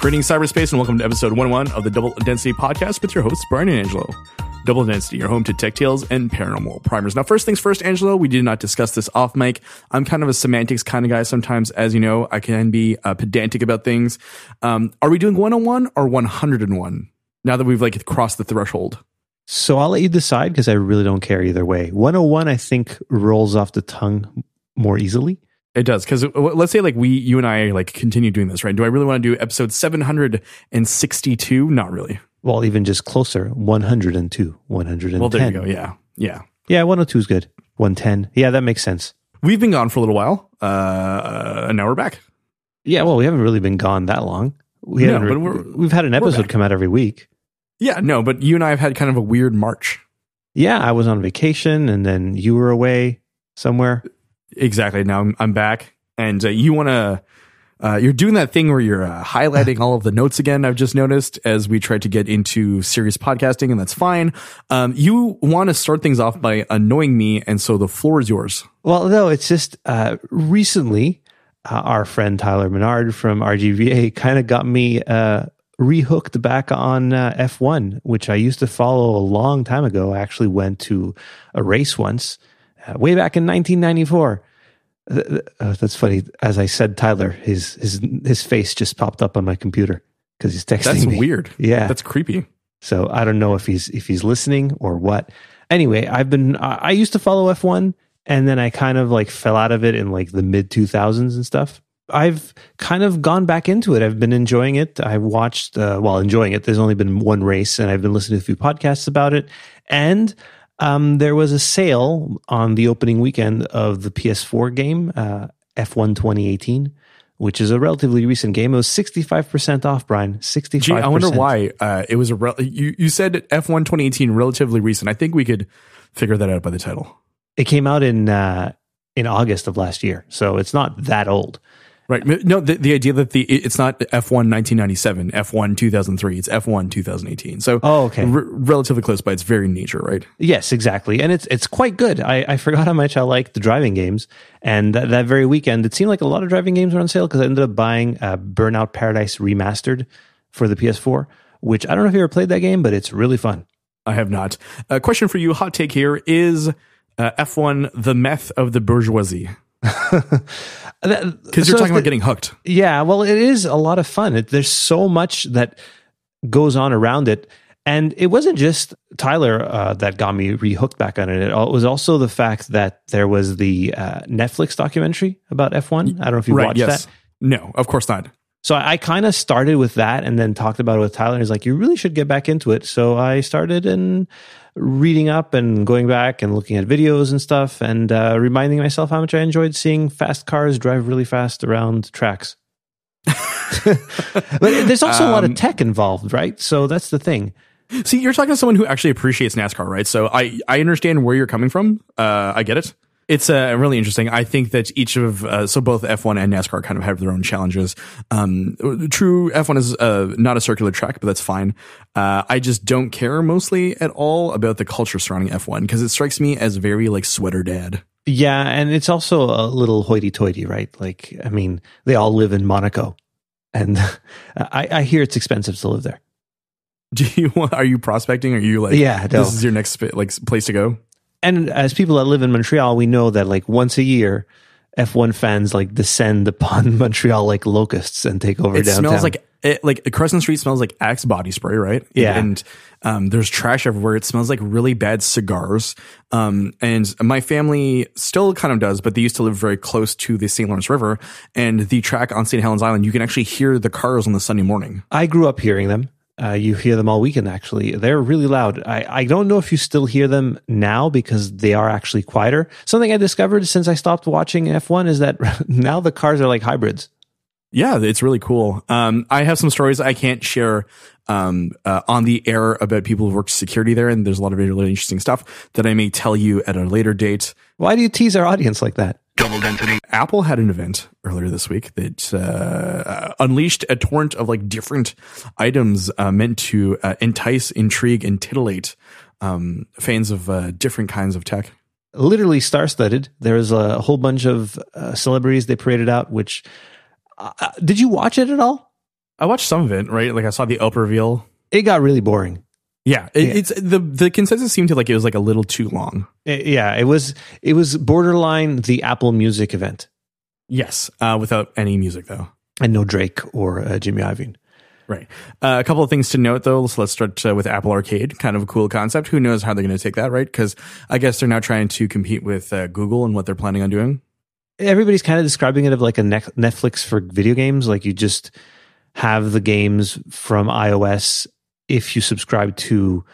Greetings, cyberspace, and welcome to episode 101 of the Double Density Podcast with your hosts, Brian and Angelo. Double Density, your home to tech tales and paranormal primers. Now, first things first, Angelo, we did not discuss this off mic. I'm kind of a semantics kind of guy sometimes. As you know, I can be uh, pedantic about things. Um, are we doing 101 or 101 now that we've like crossed the threshold? So I'll let you decide because I really don't care either way. 101, I think, rolls off the tongue more easily. It does because let's say like we, you and I, like continue doing this, right? Do I really want to do episode seven hundred and sixty-two? Not really. Well, even just closer, one hundred and two, one hundred and ten. Well, there you go. Yeah, yeah, yeah. One hundred oh two is good. One ten. Yeah, that makes sense. We've been gone for a little while, uh, and now we're back. Yeah, well, we haven't really been gone that long. We no, haven't. Re- but we've had an episode come out every week. Yeah, no, but you and I have had kind of a weird March. Yeah, I was on vacation, and then you were away somewhere. Exactly. Now I'm, I'm back, and uh, you want to. Uh, you're doing that thing where you're uh, highlighting all of the notes again. I've just noticed as we try to get into serious podcasting, and that's fine. Um, you want to start things off by annoying me, and so the floor is yours. Well, no, it's just uh, recently uh, our friend Tyler Menard from RGVA kind of got me uh, rehooked back on F1, which I used to follow a long time ago. I actually went to a race once, way back in 1994 uh, that's funny. As I said, Tyler, his his his face just popped up on my computer because he's texting that's me. weird. Yeah, that's creepy. So I don't know if he's if he's listening or what. Anyway, I've been I used to follow F one, and then I kind of like fell out of it in like the mid two thousands and stuff. I've kind of gone back into it. I've been enjoying it. I watched, uh, well, enjoying it. There's only been one race, and I've been listening to a few podcasts about it. And um, there was a sale on the opening weekend of the PS4 game, uh, F1 2018, which is a relatively recent game. It was 65% off, Brian. 65%. Gee, I wonder why uh, it was a, re- you, you said F1 2018, relatively recent. I think we could figure that out by the title. It came out in, uh, in August of last year. So it's not that old. Right. No, the, the idea that the it's not F1 1997, F1 2003, it's F1 2018. So oh, okay. R- relatively close by its very nature, right? Yes, exactly. And it's it's quite good. I, I forgot how much I like the driving games. And that, that very weekend, it seemed like a lot of driving games were on sale because I ended up buying uh, Burnout Paradise Remastered for the PS4, which I don't know if you ever played that game, but it's really fun. I have not. A question for you, hot take here is uh, F1 the meth of the bourgeoisie? Because you're talking about getting hooked. Yeah, well, it is a lot of fun. It, there's so much that goes on around it. And it wasn't just Tyler uh, that got me rehooked back on it. It was also the fact that there was the uh, Netflix documentary about F1. I don't know if you right, watched yes. that. No, of course not. So I, I kind of started with that and then talked about it with Tyler. He's like, you really should get back into it. So I started and reading up and going back and looking at videos and stuff and uh, reminding myself how much I enjoyed seeing fast cars drive really fast around tracks. but there's also um, a lot of um, tech involved, right? So that's the thing. See, you're talking to someone who actually appreciates NASCAR, right? So I I understand where you're coming from. Uh, I get it. It's uh, really interesting. I think that each of uh, so both F1 and NASCAR kind of have their own challenges. Um, true, F1 is uh, not a circular track, but that's fine. Uh, I just don't care mostly at all about the culture surrounding F1 because it strikes me as very like sweater dad. Yeah, and it's also a little hoity-toity, right? Like, I mean, they all live in Monaco, and I, I hear it's expensive to live there. Do you want? Are you prospecting? Are you like, yeah, no. this is your next like place to go? And as people that live in Montreal, we know that like once a year, F1 fans like descend upon Montreal like locusts and take over it downtown. smells like it, like Crescent Street smells like Axe body spray, right? Yeah, and um, there's trash everywhere. It smells like really bad cigars. Um, and my family still kind of does, but they used to live very close to the St. Lawrence River and the track on St. Helens Island. You can actually hear the cars on the Sunday morning. I grew up hearing them. Uh, you hear them all weekend, actually. They're really loud. I, I don't know if you still hear them now because they are actually quieter. Something I discovered since I stopped watching F1 is that now the cars are like hybrids. Yeah, it's really cool. Um, I have some stories I can't share um, uh, on the air about people who work security there, and there's a lot of really interesting stuff that I may tell you at a later date. Why do you tease our audience like that? double density. Apple had an event earlier this week that uh, unleashed a torrent of like different items uh, meant to uh, entice, intrigue, and titillate um, fans of uh, different kinds of tech. Literally star-studded. There's a whole bunch of uh, celebrities they paraded out. Which uh, did you watch it at all? I watched some of it, right? Like I saw the Oprah reveal. It got really boring. Yeah, it, it's the the consensus seemed to like it was like a little too long. It- yeah, it was it was borderline the Apple Music event, Yes, uh, without any music though. and no Drake or uh, Jimmy Iovine. Right. Uh, a couple of things to note though. So let's start uh, with Apple Arcade. Kind of a cool concept. Who knows how they're going to take that, right? Because I guess they're now trying to compete with uh, Google and what they're planning on doing. Everybody's kind of describing it of like a Netflix for video games. Like you just have the games from iOS if you subscribe to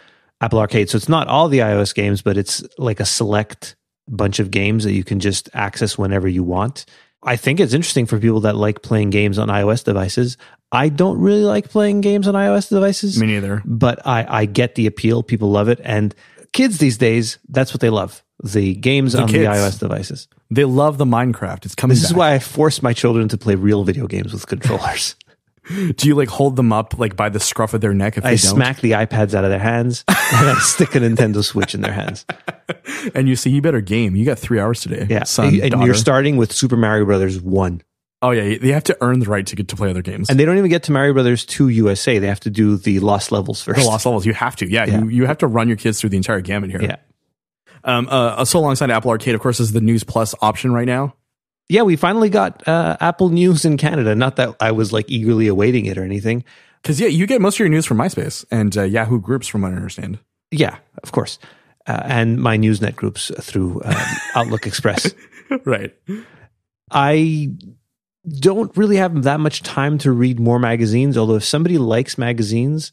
Apple Arcade. So it's not all the iOS games, but it's like a select bunch of games that you can just access whenever you want. I think it's interesting for people that like playing games on iOS devices. I don't really like playing games on iOS devices. Me neither. but I, I get the appeal. People love it. And kids these days, that's what they love the games on the iOS devices. They love the Minecraft. It's coming. This is why I force my children to play real video games with controllers. Do you like hold them up like by the scruff of their neck if they I don't? smack the iPads out of their hands and I stick a Nintendo Switch in their hands. and you say you better game. You got three hours today. Yeah. son, and daughter. you're starting with Super Mario Brothers 1. oh yeah, they have to earn the right to get to play other games. And they don't even get to Mario Brothers 2 USA. They have to do the lost levels first. the lost levels, you have to. Yeah, Yeah. You, you have to run your kids through the entire gamut here. Yeah. Um, uh, so alongside Apple Arcade, of course, is the News Plus option right now. Yeah, we finally got uh, Apple News in Canada. Not that I was like eagerly awaiting it or anything. Because yeah, you get most of your news from MySpace and uh, Yahoo Groups, from what I understand. Yeah, of course. Uh, and my Usenet groups through um, Outlook Express. right. I don't really have that much time to read more magazines. Although if somebody likes magazines,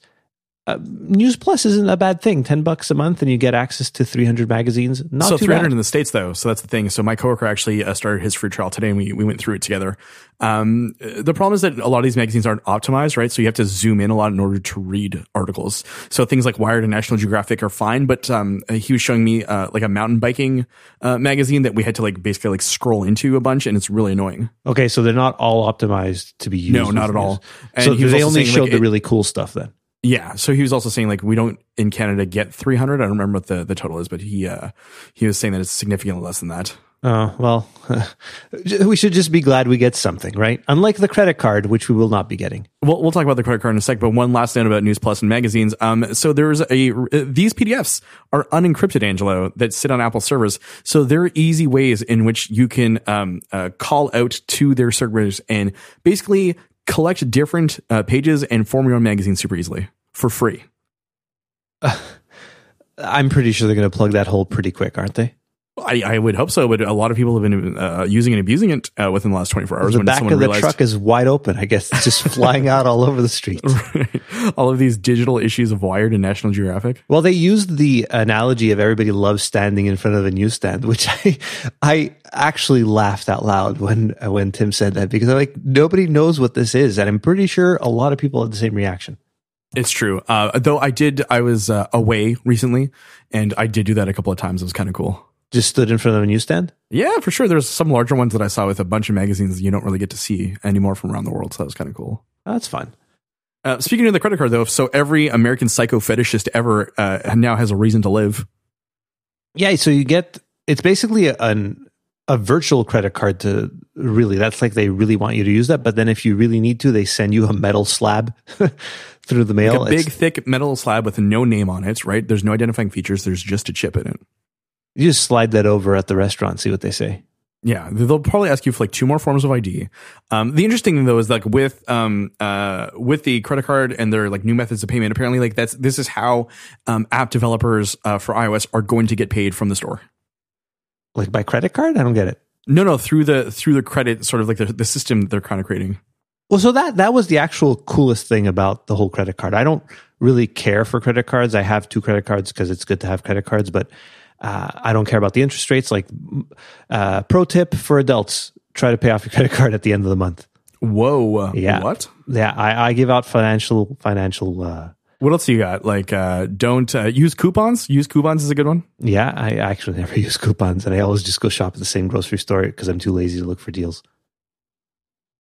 uh, News Plus isn't a bad thing. Ten bucks a month, and you get access to three hundred magazines. Not so 300 bad. in the states though so that's the thing so my coworker actually uh, started his free trial today and we, we went through it together um, the problem is that a lot of these magazines aren't optimized right so you have to zoom in a lot in order to read articles so things like wired and national geographic are fine but um, he was showing me uh, like a mountain biking uh, magazine that we had to like basically like scroll into a bunch and it's really annoying Okay, so they're not all optimized to be used. No, not at news. all. And so he they only saying, showed like, the it- really cool stuff then. Yeah. So he was also saying like we don't in Canada get 300. I don't remember what the, the total is, but he uh he was saying that it's significantly less than that. Oh well, we should just be glad we get something, right? Unlike the credit card, which we will not be getting. We'll, we'll talk about the credit card in a sec, but one last note about News Plus and magazines. Um, so there's a, uh, these PDFs are unencrypted, Angelo, that sit on Apple servers. So there are easy ways in which you can, um, uh, call out to their servers and basically collect different uh, pages and form your own magazine super easily for free. I'm pretty sure they're going to plug that hole pretty quick, aren't they? I, I would hope so, but a lot of people have been uh, using and abusing it uh, within the last 24 hours. the when back someone of the realized truck is wide open. I guess it's just flying out all over the streets. all of these digital issues of Wired and National Geographic. Well, they used the analogy of everybody loves standing in front of a newsstand, which I, I actually laughed out loud when when Tim said that because I'm like nobody knows what this is, and I'm pretty sure a lot of people had the same reaction. It's true. Uh, though I did, I was uh, away recently, and I did do that a couple of times. It was kind of cool. Just stood in front of a newsstand. Yeah, for sure. There's some larger ones that I saw with a bunch of magazines that you don't really get to see anymore from around the world. So that was kind of cool. That's fun. Uh, speaking of the credit card, though, so every American psycho fetishist ever uh, now has a reason to live. Yeah, so you get it's basically a, an a virtual credit card to really. That's like they really want you to use that, but then if you really need to, they send you a metal slab through the mail. Like a big, It's- thick metal slab with no name on it, right? There's no identifying features. There's just a chip in it. You just slide that over at the restaurant, see what they say. Yeah, they'll probably ask you for like two more forms of ID. Um, the interesting thing though is like with um uh with the credit card and their like new methods of payment, apparently like that's this is how um app developers uh, for iOS are going to get paid from the store. Like by credit card, I don't get it. No, no, through the through the credit sort of like the, the system they're kind of creating. Well, so that that was the actual coolest thing about the whole credit card. I don't really care for credit cards. I have two credit cards because it's good to have credit cards, but uh, I don't care about the interest rates. Like, uh, pro tip for adults: try to pay off your credit card at the end of the month. Whoa, Yeah. What? Yeah, I, I give out financial financial. Uh, What else do you got? Like, uh, don't uh, use coupons. Use coupons is a good one. yeah, I actually never use coupons, and I always just go shop at the same grocery store because I'm too lazy to look for deals.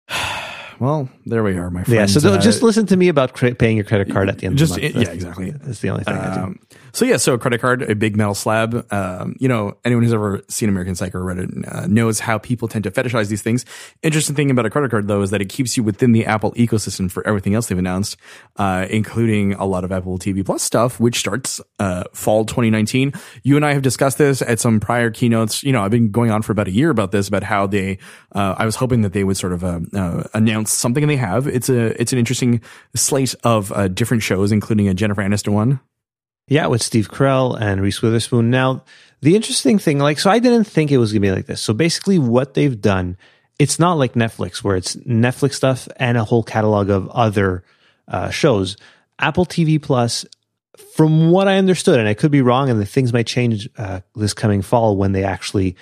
well, there we are, my friend. Yeah, so Uh, just listen to me about cre- paying your credit card at the end just of the month. yeah, exactly. That's the only thing I do. Um, so yeah, so a credit card, a big metal slab. Um, you know, anyone who's ever seen American Psycho or read it uh, knows how people tend to fetishize these things. Interesting thing about a credit card though is that it keeps you within the Apple ecosystem for everything else they've announced, uh, including a lot of Apple TV Plus stuff, which starts uh, fall 2019. You and I have discussed this at some prior keynotes. You know, I've been going on for about a year about this, about how they. Uh, I was hoping that they would sort of uh, uh, announce something, and they have. It's a it's an interesting slate of uh, different shows, including a Jennifer Aniston one. Yeah, with Steve Carell and Reese Witherspoon. Now, the interesting thing, like, so I didn't think it was going to be like this. So basically, what they've done, it's not like Netflix, where it's Netflix stuff and a whole catalog of other uh, shows. Apple TV Plus, from what I understood, and I could be wrong, and the things might change uh, this coming fall when they actually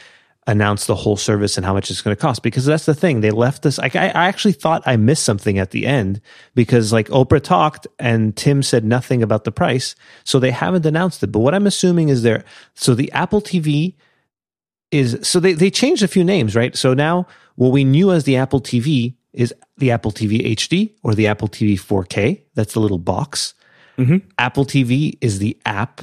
announce the whole service and how much it's going to cost because that's the thing they left us I, I actually thought i missed something at the end because like oprah talked and tim said nothing about the price so they haven't announced it but what i'm assuming is there so the apple tv is so they, they changed a few names right? So now what we knew as the apple tv is the apple tv hd or the apple tv 4k that's the little box. Mm-hmm. Apple tv is the app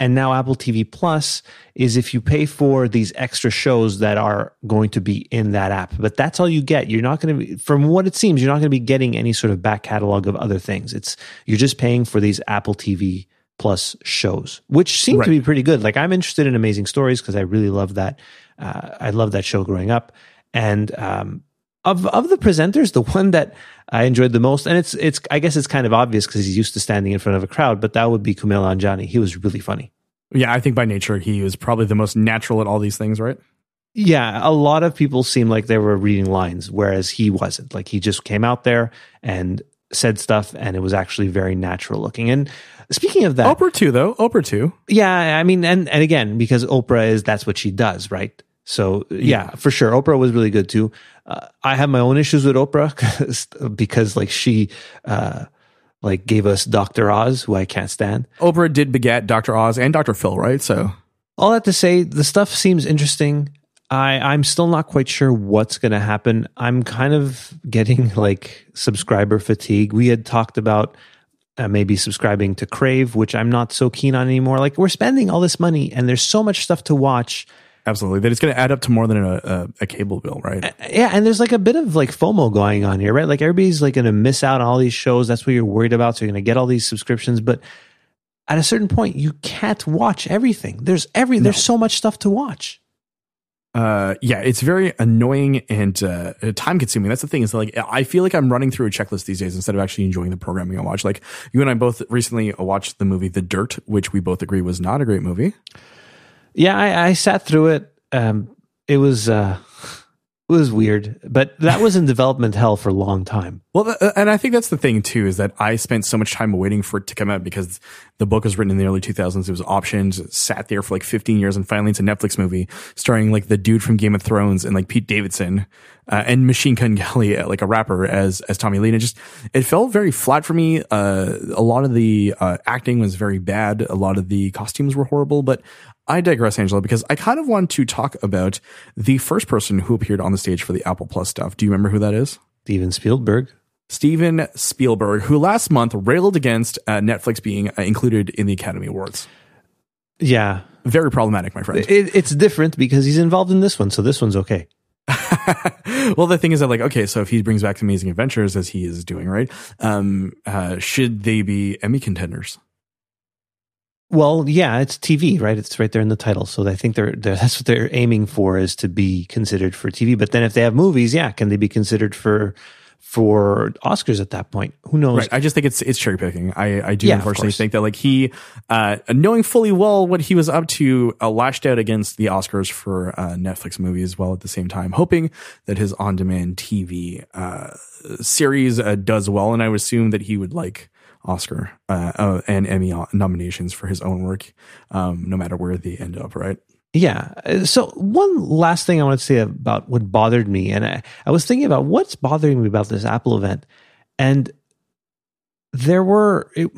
and now Apple TV Plus is if you pay for these extra shows that are going to be in that app. But that's all you get. You're not going to be, from what it seems, you're not going to be getting any sort of back catalog of other things. It's, you're just paying for these Apple TV Plus shows, which seem Right. to be pretty good. Like I'm interested in Amazing Stories because I really love that. Uh, I love that show growing up. And, um, of, of the presenters, the one that I enjoyed the most, and it's, it's, I guess it's kind of obvious because he's used to standing in front of a crowd, but that would be Kumail Nanjiani. He was really funny. Yeah, I think by nature he was probably the most natural at all these things, right? Yeah, a lot of people seemed like they were reading lines, whereas he wasn't. Like he just came out there and said stuff, and it was actually very natural looking. And speaking of that, Oprah too, though. Oprah too. yeah, I mean, and and again, because Oprah is that's what she does, right? So yeah, for sure, Oprah was really good too. Uh, I have my own issues with Oprah 'cause- because like she uh like gave us Dr. Oz, who I can't stand. Oprah did beget Dr. Oz and Dr. Phil, right? So all that to say, the stuff seems interesting. I, I'm still not quite sure what's going to happen. I'm kind of getting like subscriber fatigue. We had talked about uh, maybe subscribing to Crave, which I'm not so keen on anymore. Like we're spending all this money and there's so much stuff to watch. Absolutely, that it's going to add up to more than a, a, a cable bill, right? Yeah, and there's like a bit of like FOMO going on here, right? Like everybody's like going to miss out on all these shows. That's what you're worried about. So you're going to get all these subscriptions, but at a certain point, you can't watch everything. There's every there's so much stuff to watch. uh yeah it's very annoying and uh time consuming that's the thing is like i feel like i'm running through a checklist these days instead of actually enjoying the programming i watch like you and i both recently watched the movie the dirt which we both agree was not a great movie Yeah, I, I sat through it. Um, it was uh, it was weird, but that was in development hell for a long time. well and i think that's the thing too is that i spent so much time waiting for it to come out because the book was written in the early 2000s it was optioned sat there for like 15 years and finally it's a netflix movie starring like the dude from game of thrones and like pete davidson uh, and Machine Gun Kelly, uh, like a rapper, as as Tommy Lee. And it just it felt very flat for me. Uh, a lot of the uh, acting was very bad. A lot of the costumes were horrible. But I digress, Angelo, because I kind of want to talk about the first person who appeared on the stage for the Apple Plus stuff. Do you remember who that is? Steven Spielberg. Steven Spielberg, who last month railed against uh, Netflix being uh, included in the Academy Awards. Yeah, Very problematic, my friend. it, it's different because he's involved in this one, so this one's okay. well, the thing is that, like, okay, so if he brings back Amazing Adventures as he is doing, right? Um, uh, should they be Emmy contenders? Well, yeah, it's TV, right? It's right there in the title, so I think they're, they're that's what they're aiming for is to be considered for TV. But then if they have movies, yeah, can they be considered for for Oscars at that point? Who knows? Right. I just think it's it's cherry picking. I I do Yeah, unfortunately think that like he, uh, knowing fully well what he was up to, uh, lashed out against the Oscars for uh, Netflix movies, while at the same time hoping that his on demand TV uh, series uh, does well. And I would assume that he would like Oscar uh, uh, and Emmy nominations for his own work, um, no matter where they end up. Right. Yeah. So one last thing I want to say about what bothered me, and I, I was thinking about what's bothering me about this Apple event, and there were it,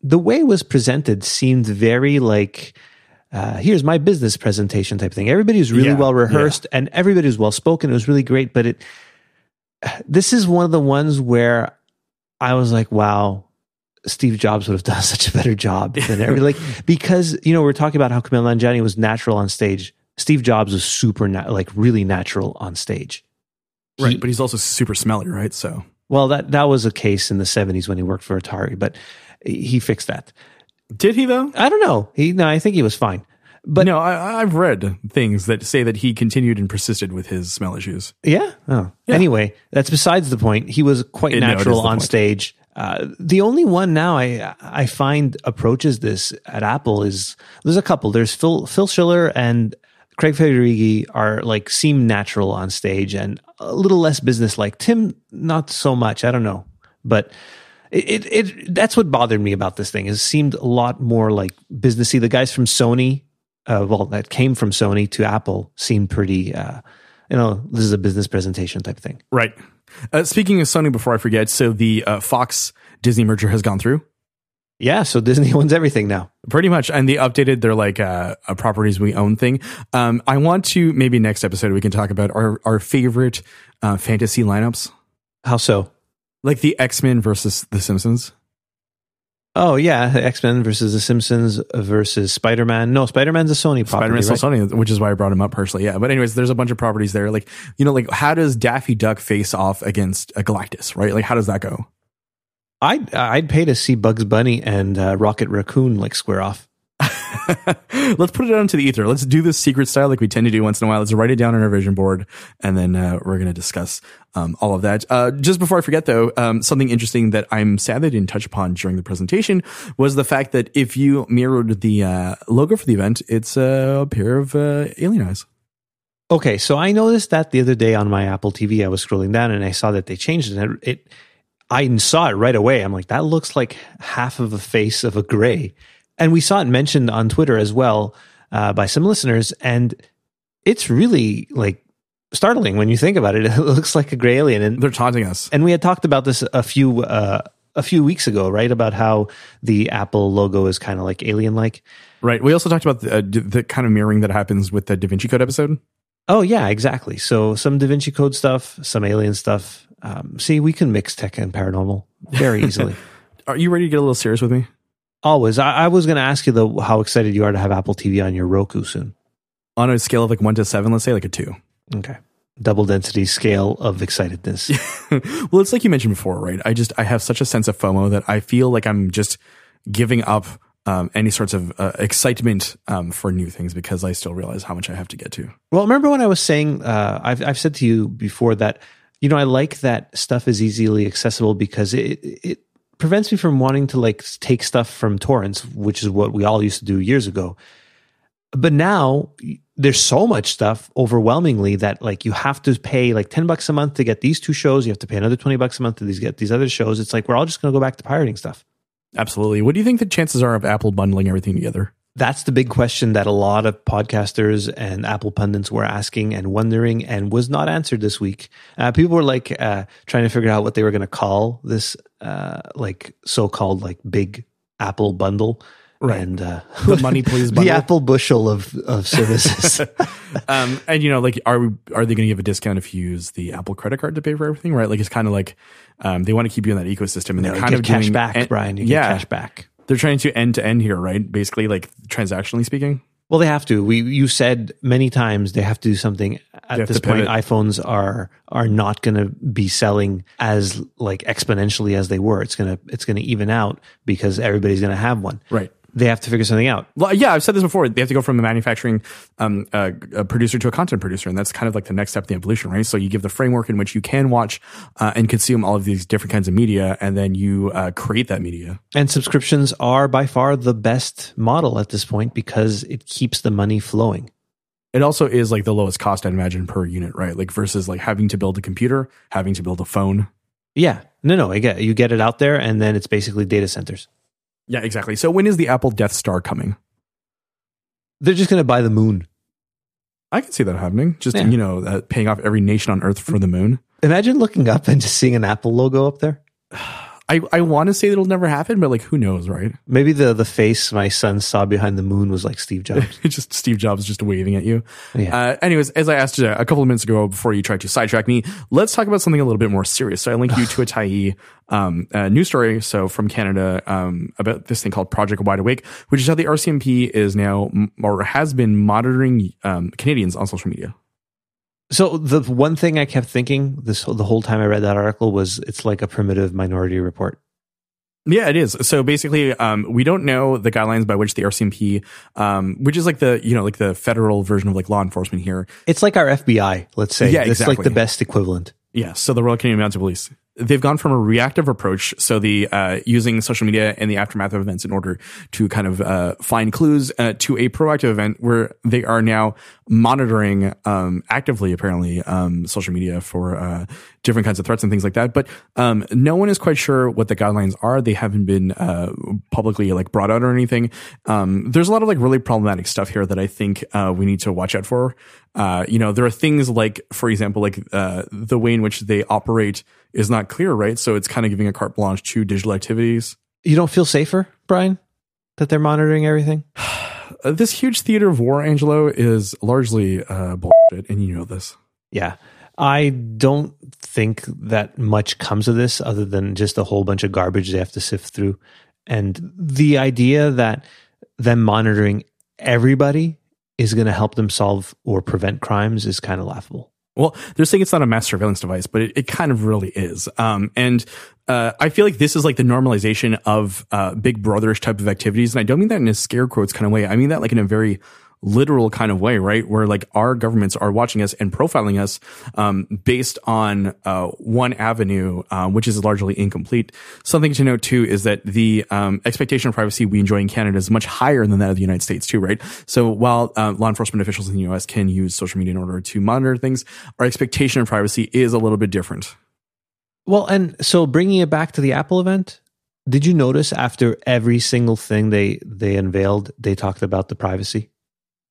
the way it was presented seemed very like. Uh, here's my business presentation type thing. Everybody was really Yeah, well rehearsed and everybody was well spoken. It was really great, but it this is one of the ones where I was like, wow, Steve Jobs would have done such a better job than every like because you know we're talking about how Kumail Nanjiani was natural on stage. Steve Jobs was super na- like really natural on stage. Right, but he's also super smelly, right? So Well, that that was a case in the '70s when he worked for Atari, but he fixed that. did he though? I don't know. He no, I think he was fine. But no, I, I've read things that say that he continued and persisted with his smell issues. Yeah. Oh. Anyway, that's besides the point. He was quite Yeah, no, it natural the on point. stage. Uh, the only one now I I find approaches this at Apple is there's a couple. There's Phil Phil Schiller and Craig Federighi are like seem natural on stage and a little less business like. Tim not so much. I don't know, but. It, it it that's what bothered me about this thing. Is it seemed a lot more like businessy. The guys from Sony, uh, well, that came from Sony to Apple, seemed pretty. Uh, you know, this is a business presentation type thing. Right. Uh, speaking of Sony, before I forget, so the uh, Fox Disney merger has gone through Yeah, so Disney owns everything now. pretty much, and they updated their like uh, properties we own thing. Um, I want to maybe next episode we can talk about our our favorite uh, fantasy lineups, How so? like the X Men versus the Simpsons. Oh yeah, X Men versus the Simpsons versus Spider Man. No, Spider Man's a Sony property. Spider Man right? Sony, which is why I brought him up personally. Yeah, but anyways, there's a bunch of properties there. Like you know, like how does Daffy Duck face off against a Galactus? Right? Like how does that go? I'd I'd pay to see Bugs Bunny and uh, Rocket Raccoon like square off. Let's put it out into the ether. Let's do this secret style like we tend to do once in a while. Let's write it down on our vision board, and then uh, we're going to discuss um, all of that. Uh, just before I forget, though, um, something interesting that I'm sad they didn't touch upon during the presentation was the fact that if you mirrored the uh, logo for the event, it's a pair of uh, alien eyes. Okay, so I noticed that the other day on my Apple TV. I was scrolling down and I saw that they changed it. It I saw it right away. I'm like, that looks like half of a face of a gray. And we saw it mentioned on Twitter as well uh, by some listeners, and it's really like startling when you think about it. It looks like a gray alien, and They're taunting us. and we had talked about this a few uh, a few weeks ago, right? About how the Apple logo is kind of like alien like. Right. We also talked about the, uh, the kind of mirroring that happens with the Da Vinci Code episode. Oh yeah, exactly. So some Da Vinci Code stuff, some alien stuff. Um, see, we can mix tech and paranormal very easily. Are you ready to get a little serious with me? Always. I, I was going to ask you though how excited you are to have Apple TV on your Roku soon. On a scale of like one to seven, let's say like a two. Okay. Double density scale of excitedness. well, it's like you mentioned before, right? I just I have such a sense of FOMO that I feel like I'm just giving up um, any sorts of uh, excitement um, for new things because I still realize how much I have to get to. Well, remember when I was saying, uh, I've, I've said to you before that, you know, I like that stuff is easily accessible because it, it prevents me from wanting to like take stuff from torrents, which is what we all used to do years ago. But now there's so much stuff overwhelmingly that like you have to pay like 10 bucks a month to get these two shows. You have to pay another 20 bucks a month to these, get these other shows. It's like, we're all just going to go back to pirating stuff. Absolutely. What do you think the chances are of Apple bundling everything together? That's the big question that a lot of podcasters and Apple pundits were asking and wondering, and was not answered this week. Uh, people were like uh, trying to figure out what they were going to call this, uh, like so-called like big Apple bundle, Right. And uh, The money please the. Apple bushel of of services. um, and you know, like, are we are they going to give a discount if you use the Apple credit card to pay for everything? Right? Like, it's kind of like um, they want to keep you in that ecosystem, and You they're kind of cash doing back, en- Brian. You get yeah, cash back. They're trying to end to end here, right? Basically, like transactionally speaking. Well, they have to. We you said many times they have to do something. At this point, iPhones are are not going to be selling as like exponentially as they were. It's gonna it's gonna even out because everybody's going to have one. Right. They have to figure something out. Well, yeah, I've said this before. They have to go from a manufacturing um, uh, a producer to a content producer, and that's kind of like the next step in the evolution, right? So you give the framework in which you can watch uh, and consume all of these different kinds of media, and then you uh, create that media. And subscriptions are by far the best model at this point because it keeps the money flowing. It also is like the lowest cost, I'd imagine, per unit, right? Like versus like having to build a computer, having to build a phone. Yeah. No, no, I get you get it out there and then it's basically data centers. Yeah, exactly. So when is the Apple Death Star coming? They're just going to buy the moon. I can see that happening. Just Yeah. you know, uh, paying off every nation on Earth for the moon. Imagine looking up and just seeing an Apple logo up there. I, I want to say it'll never happen, but like, who knows, right? Maybe the the face my son saw behind the moon was like Steve Jobs. Just Steve Jobs just waving at you. Yeah. Uh, anyways, as I asked you a couple of minutes ago before you tried to sidetrack me, let's talk about something a little bit more serious. So I linked you to a Tyee um, a news story. So from Canada um, about this thing called Project Wide Awake, which is how the RCMP is now or has been monitoring um, Canadians on social media. So the one thing I kept thinking this the whole time I read that article was it's like a primitive minority report. Yeah, it is. So basically, um, we don't know the guidelines by which the RCMP, um, which is like the you know like the federal version of like law enforcement here. It's like our FBI, let's say. Yeah, It's like exactly. the best equivalent. Yeah, so the Royal Canadian Mounted Police. They've gone from a reactive approach, so the uh, using social media in the aftermath of events in order to kind of uh, find clues, uh, to a proactive event where they are now monitoring um, actively, apparently, um, social media for uh, different kinds of threats and things like that. But um, no one is quite sure what the guidelines are. They haven't been uh, publicly like brought out or anything. Um, there's a lot of like really problematic stuff here that I think uh, we need to watch out for. Uh, you know, there are things like, for example, like uh, the way in which they operate is not clear, right? So it's kind of giving a carte blanche to digital activities. You don't feel safer, Brian, that they're monitoring everything? Uh, this huge theater of war, Angelo, is largely uh, bullshit, and you know this. Yeah. I don't think that much comes of this other than just a whole bunch of garbage they have to sift through. And the idea that them monitoring everybody is going to help them solve or prevent crimes is kind of laughable. Well, they're saying it's not a mass surveillance device, but it, it kind of really is. Um, and uh, I feel like this is like the normalization of uh, Big Brotherish type of activities, and I don't mean that in a scare quotes kind of way. I mean that like in a very literal kind of way, right? Where like our governments are watching us and profiling us um, based on uh, one avenue, uh, which is largely incomplete. Something to note too is that the um, expectation of privacy we enjoy in Canada is much higher than that of the United States too, right? So while uh, law enforcement officials in the U.S. can use social media in order to monitor things, our expectation of privacy is a little bit different. Well, and so bringing it back to the Apple event, did you notice after every single thing they they unveiled, they talked about the privacy?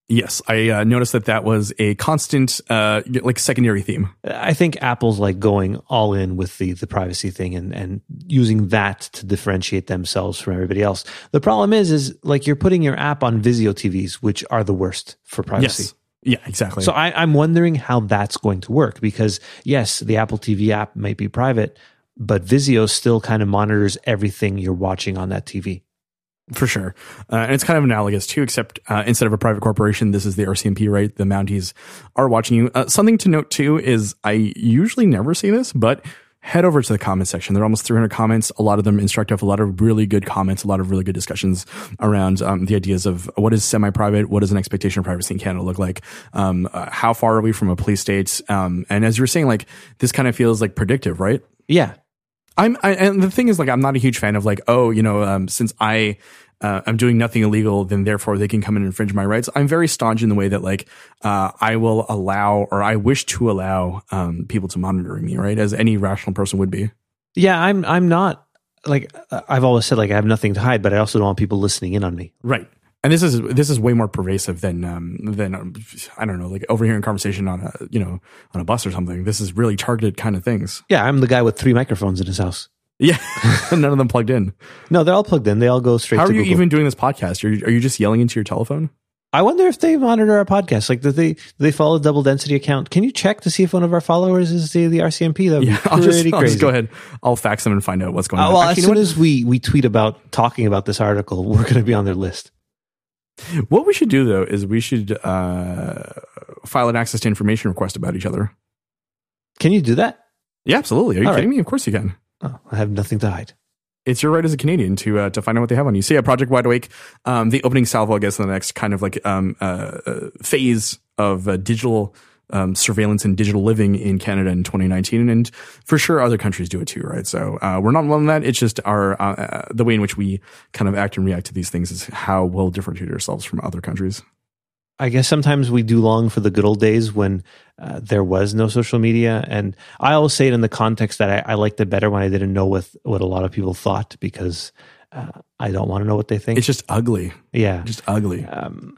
Yes, I uh, noticed that that was a constant, uh, like secondary theme. I think Apple's like going all in with the the privacy thing and and using that to differentiate themselves from everybody else. The problem is is like you're putting your app on Vizio TVs, which are the worst for privacy. Yes. Yeah, exactly. So I, I'm wondering how that's going to work because yes, the Apple TV app might be private, but Vizio still kind of monitors everything you're watching on that TV. For sure. Uh, and it's kind of analogous too, except uh, instead of a private corporation, this is the RCMP, right? The Mounties are watching you. Uh, something to note too is I usually never see this, but head over to the comment section. There are almost 300 comments, a lot of them instructive, a lot of really good comments, a lot of really good discussions around um, the ideas of what is semi-private, what does an expectation of privacy in Canada look like, um, uh, how far are we from a police state? Um, and as you were saying, like this kind of feels like predictive, right? Yeah. I'm, I, and the thing is, like, I'm not a huge fan of like, oh, you know, um, since I, uh, I'm doing nothing illegal, then therefore they can come and infringe my rights. I'm very staunch in the way that like, uh, I will allow or I wish to allow, um, people to monitor me, right? As any rational person would be. Yeah, I'm I'm not like I've always said like I have nothing to hide, but I also don't want people listening in on me. Right. And this is this is way more pervasive than um, than um, I don't know like overhearing conversation on a you know on a bus or something. This is really targeted kind of things. Yeah, I'm the guy with three microphones in his house. Yeah, none of them plugged in. No, they're all plugged in. They all go straight How to are you Google. even doing this podcast? Are you, are you just yelling into your telephone? I wonder if they monitor our podcast. Like, do they do they follow a double density account? Can you check to see if one of our followers is the, the RCMP? That Yeah, I'll just, I'll just go ahead. I'll fax them and find out what's going Uh, on. well, Actually, as soon as we we tweet about talking about this article, we're going to be on their list. What? we should do though is we should uh, file an access to information request about each other. Can you do that? Yeah, absolutely. Are you All kidding right. me? Of course you can. Oh, I have nothing to hide. It's your right as a Canadian to uh, to find out what they have on you. So yeah, Project Wide Awake, um, the opening salvo, I guess, in the next kind of like um, uh, uh, phase of uh, digital um, surveillance and digital living in Canada in 2019, and for sure other countries do it too, right? So uh, we're not alone in that. It's just our uh, uh, the way in which we kind of act and react to these things is how we'll differentiate ourselves from other countries. I guess sometimes we do long for the good old days when uh, there was no social media, and I always say it in the context that I, I liked it better when I didn't know what what a lot of people thought because uh, I don't want to know what they think. It's just ugly, yeah, just ugly. um,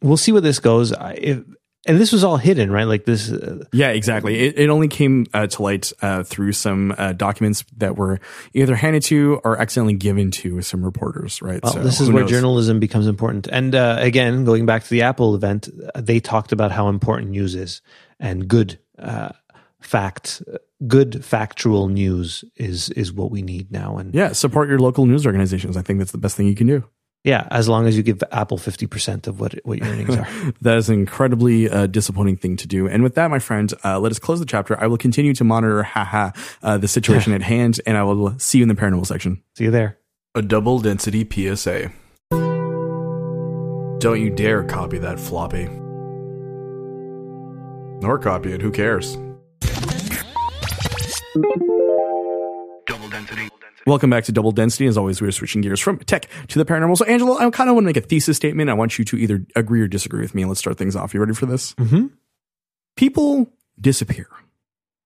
we'll see where this goes. I, if, and this was all hidden, right? Like this. Uh, Yeah, exactly. It, it only came uh, to light uh, through some uh, documents that were either handed to or accidentally given to some reporters, right? well, So this is where knows? journalism becomes important. And uh, again, going back to the Apple event, uh, they talked about how important news is, and good uh, fact, good factual news is is what we need now. And Yeah, support your local news organizations. I think that's the best thing you can do. Yeah, as long as you give Apple fifty percent of what what your earnings are. That is an incredibly uh, disappointing thing to do. And with that, my friend, uh, let us close the chapter. I will continue to monitor, haha, uh, the situation at hand, and I will see you in the paranormal section. See you there. A double density PSA. Don't you dare copy that floppy. Or copy it, who cares? Double density. Welcome back to Double Density. As always, we're switching gears from tech to the paranormal. So, Angelo, I kind of want to make a thesis statement. I want you to either agree or disagree with me. Let's start things off. You ready for this? Mm-hmm. People disappear.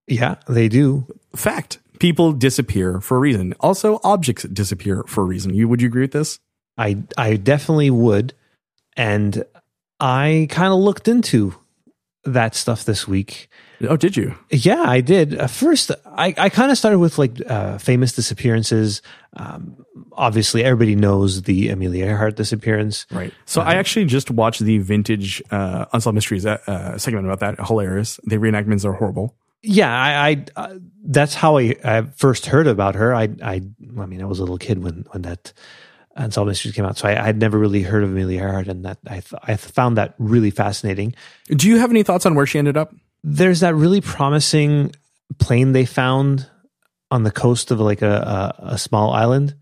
Yeah, they do. Fact. People disappear for a reason. Also, objects disappear for a reason. You would you agree with this? I I definitely would, and I kind of looked into that stuff this week. Oh, did you? Yeah, I did. Uh, first, I, I kind of started with like uh, famous disappearances. Um, obviously, everybody knows the Amelia Earhart disappearance. Right. So I actually just watched the vintage uh, Unsolved Mysteries uh, uh, segment about that. Hilarious. The reenactments are horrible. Yeah, I, I uh, that's how I, I first heard about her. I, I, I mean, I was a little kid when when that Unsolved Mysteries came out, so I had never really heard of Amelia Earhart, and that I th- I found that really fascinating. Do you have any thoughts on where she ended up? There's that really promising plane they found on the coast of like a a, a small island.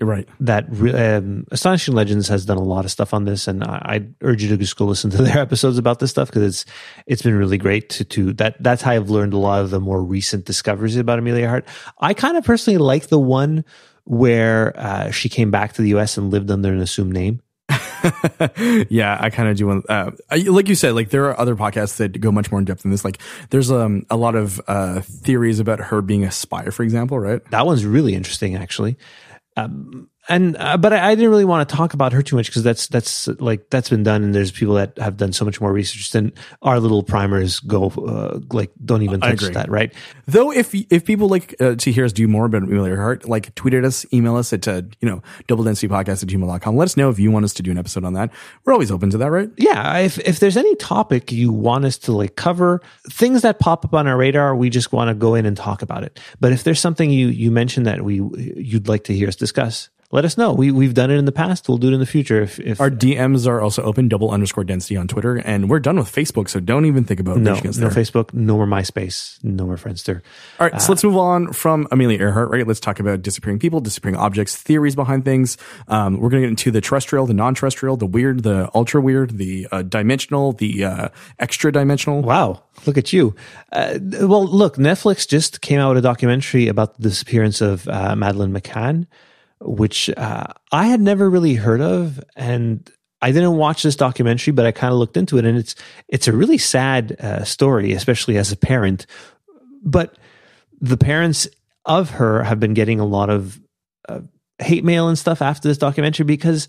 Right. that um, astonishing legends has done a lot of stuff on this and I, I urge you to just go listen to their episodes about this stuff because it's it's been really great to to that that's how i've learned a lot of the more recent discoveries about amelia earhart i kind of personally like the one where uh, she came back to the us and lived under an assumed name yeah, I kind of do. want- Uh, I, like you said, like there are other podcasts that go much more in depth than this. Like there's um, a lot of uh, theories about her being a spy, for example, right? that one's really interesting actually um, and uh, but I, I didn't really want to talk about her too much because that's that's like that's been done and there's people that have done so much more research than our little primers go uh, like don't even touch that right Though, if if people like uh, to hear us do more about Amelia Earhart, like tweet at us, email us at uh, you know double density podcast at gmail.com. Let us know if you want us to do an episode on that. We're always open to that, right? yeah if if there's any topic you want us to like cover things that pop up on our radar we just want to go in and talk about it but if there's something you you mentioned that we you'd like to hear us discuss let us know we we've done it in the past we'll do it in the future if, if Our DMs are also open, double underscore density on Twitter, and we're done with Facebook, so don't even think about no no there. facebook no more myspace no more friendster All right, so let's move on from Amelia Earhart, right? Let's talk about disappearing people, disappearing objects, theories behind things. Um, we're going to get into the terrestrial, the non-terrestrial, the weird, the ultra weird, the uh, dimensional, the uh, extra dimensional. Wow, look at you. Uh, well, look, Netflix just came out with a documentary about the disappearance of uh, Madeleine McCann, which uh, I had never really heard of, and I didn't watch this documentary, but I kind of looked into it, and it's it's a really sad uh, story, especially as a parent. But the parents of her have been getting a lot of uh, hate mail and stuff after this documentary because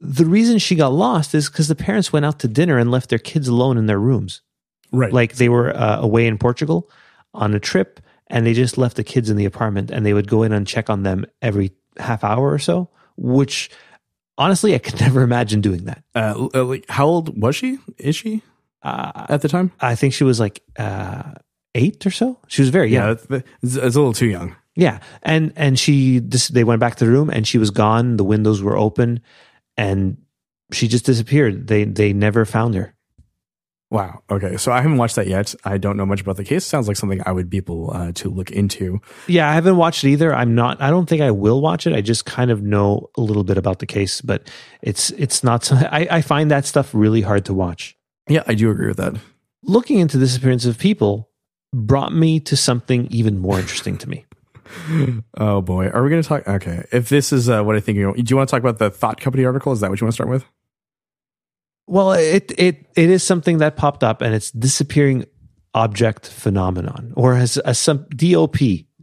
the reason she got lost is because the parents went out to dinner and left their kids alone in their rooms Right. like they were uh, away in Portugal on a trip and they just left the kids in the apartment and they would go in and check on them every half hour or so, which honestly, I could never imagine doing that. uh, uh, like how old was she? Is she Uh, at the time? I think she was like uh, eight or so. She was very young. Yeah, it's, it's a little too young. Yeah, and and she this, they went back to the room and she was gone. The windows were open, and she just disappeared. They they never found her. Wow. Okay. So I haven't watched that yet. I don't know much about the case. Sounds like something I would be able uh, to look into. Yeah, I haven't watched it either. I'm not. I don't think I will watch it. I just kind of know a little bit about the case, but it's it's not. I, I find that stuff really hard to watch. Yeah, I do agree with that. Looking into the disappearance of people brought me to something even more interesting to me. Oh boy, are we going to talk? Okay, if this is uh, what I think, you do you want to talk about the Thought Company article? Is that what you want to start with? Well, it it it is something that popped up, and it's disappearing object phenomenon, or as, as some DOP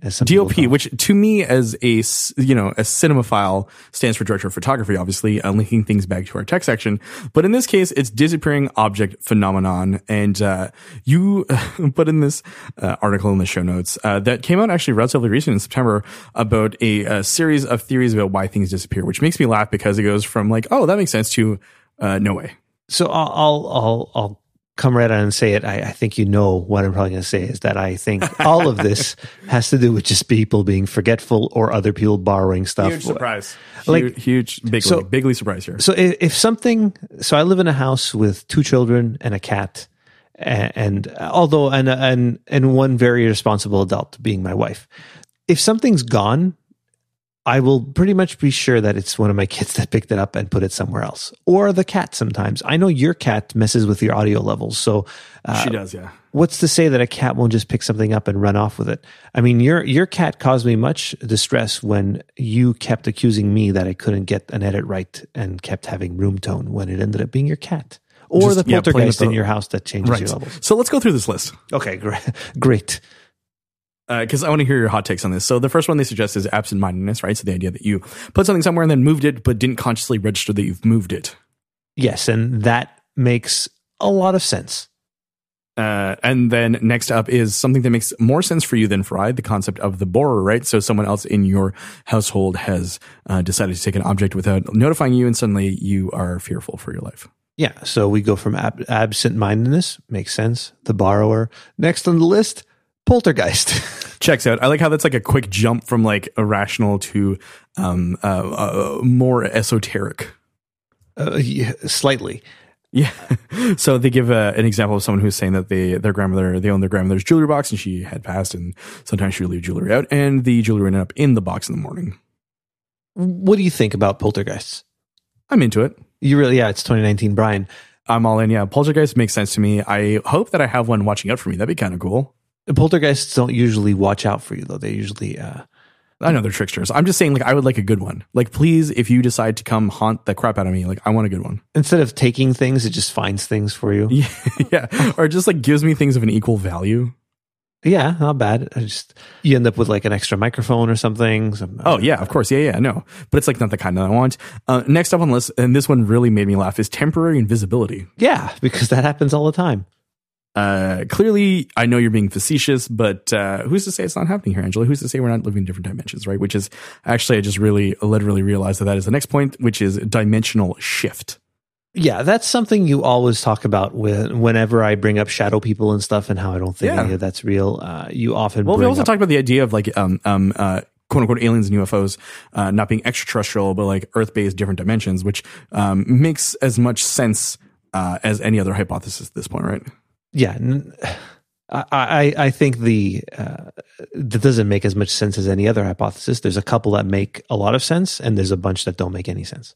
as some DOP, which to me as a you know a cinemaphile stands for director of photography, obviously uh, linking things back to our tech section. But in this case, it's disappearing object phenomenon, and uh, you put in this uh, article in the show notes uh, that came out actually relatively recent in September about a, a series of theories about why things disappear, which makes me laugh because it goes from like oh that makes sense to uh, no way. So I'll I'll I'll, I'll come right on and say it. I, I think you know what I'm probably going to say is that I think all of this has to do with just people being forgetful or other people borrowing stuff. Huge surprise, Like- huge, huge bigly, So- bigly surprise here. So if, if something, so I live in a house with two children and a cat, and, and although and and and one very responsible adult being my wife. If something's gone, I will pretty much be sure that it's one of my kids that picked it up and put it somewhere else, or the cat. Sometimes I know your cat messes with your audio levels, so uh, she does, yeah. what's to say that a cat won't just pick something up and run off with it? I mean, your your cat caused me much distress when you kept accusing me that I couldn't get an edit right and kept having room tone when it ended up being your cat or Just, the yeah, playing poltergeist in your house that changes Right. your levels. So let's go through this list. Okay, great. great. Because I want to hear your hot takes on this. So the first one they suggest is absent-mindedness, right? So the idea that you put something somewhere and then moved it, but didn't consciously register that you've moved it. Yes, and that makes a lot of sense. Uh, and then next up is something that makes more sense for you than for I, the concept of the borrower, right? So someone else in your household has uh, decided to take an object without notifying you, and suddenly you are fearful for your life. Yeah, so we go from ab- absent-mindedness, makes sense. The borrower. Next on the list, poltergeist. Checks out. I like how that's like a quick jump from like irrational to um, uh, uh, more esoteric. uh, yeah, slightly. Yeah. so they give uh, an example of someone who's saying that they their grandmother they own their grandmother's jewelry box and she had passed and sometimes she would leave jewelry out and the jewelry ended up in the box in the morning. What do you think about poltergeists? I'm into it. You really, yeah, it's 2019, Brian. I'm all in. Yeah, poltergeist makes sense to me. I hope that I have one watching out for me. That'd be kind of cool. Poltergeists don't usually watch out for you, though. They usually, uh, I know they're tricksters. I'm just saying, like, I would like a good one. Like, please, if you decide to come haunt the crap out of me, like, I want a good one. instead of taking things, it just finds things for you. Yeah, yeah, or just like gives me things of an equal value. Yeah, not bad. I just you end up with like an extra microphone or something. Some, Oh yeah, of course, yeah, yeah, no, but it's like not the kind that I want. Uh, next up on the list, and this one really made me laugh, is temporary invisibility. yeah, because that happens all the time. Uh, clearly, I know you're being facetious, but uh, who's to say it's not happening here, Angelo? Who's to say we're not living in different dimensions, right? Which is actually, I just really literally realized that that is the next point, which is dimensional shift. Yeah, that's something you always talk about when, whenever I bring up shadow people and stuff and how I don't think Yeah. any of that's real. Uh, you often Well, we also up, talked about the idea of like um um uh quote unquote aliens and UFOs uh, not being extraterrestrial, but like Earth based different dimensions, which um makes as much sense uh, as any other hypothesis at this point, right? Yeah. I, I, I think the uh, that doesn't make as much sense as any other hypothesis. There's a couple that make a lot of sense, and there's a bunch that don't make any sense.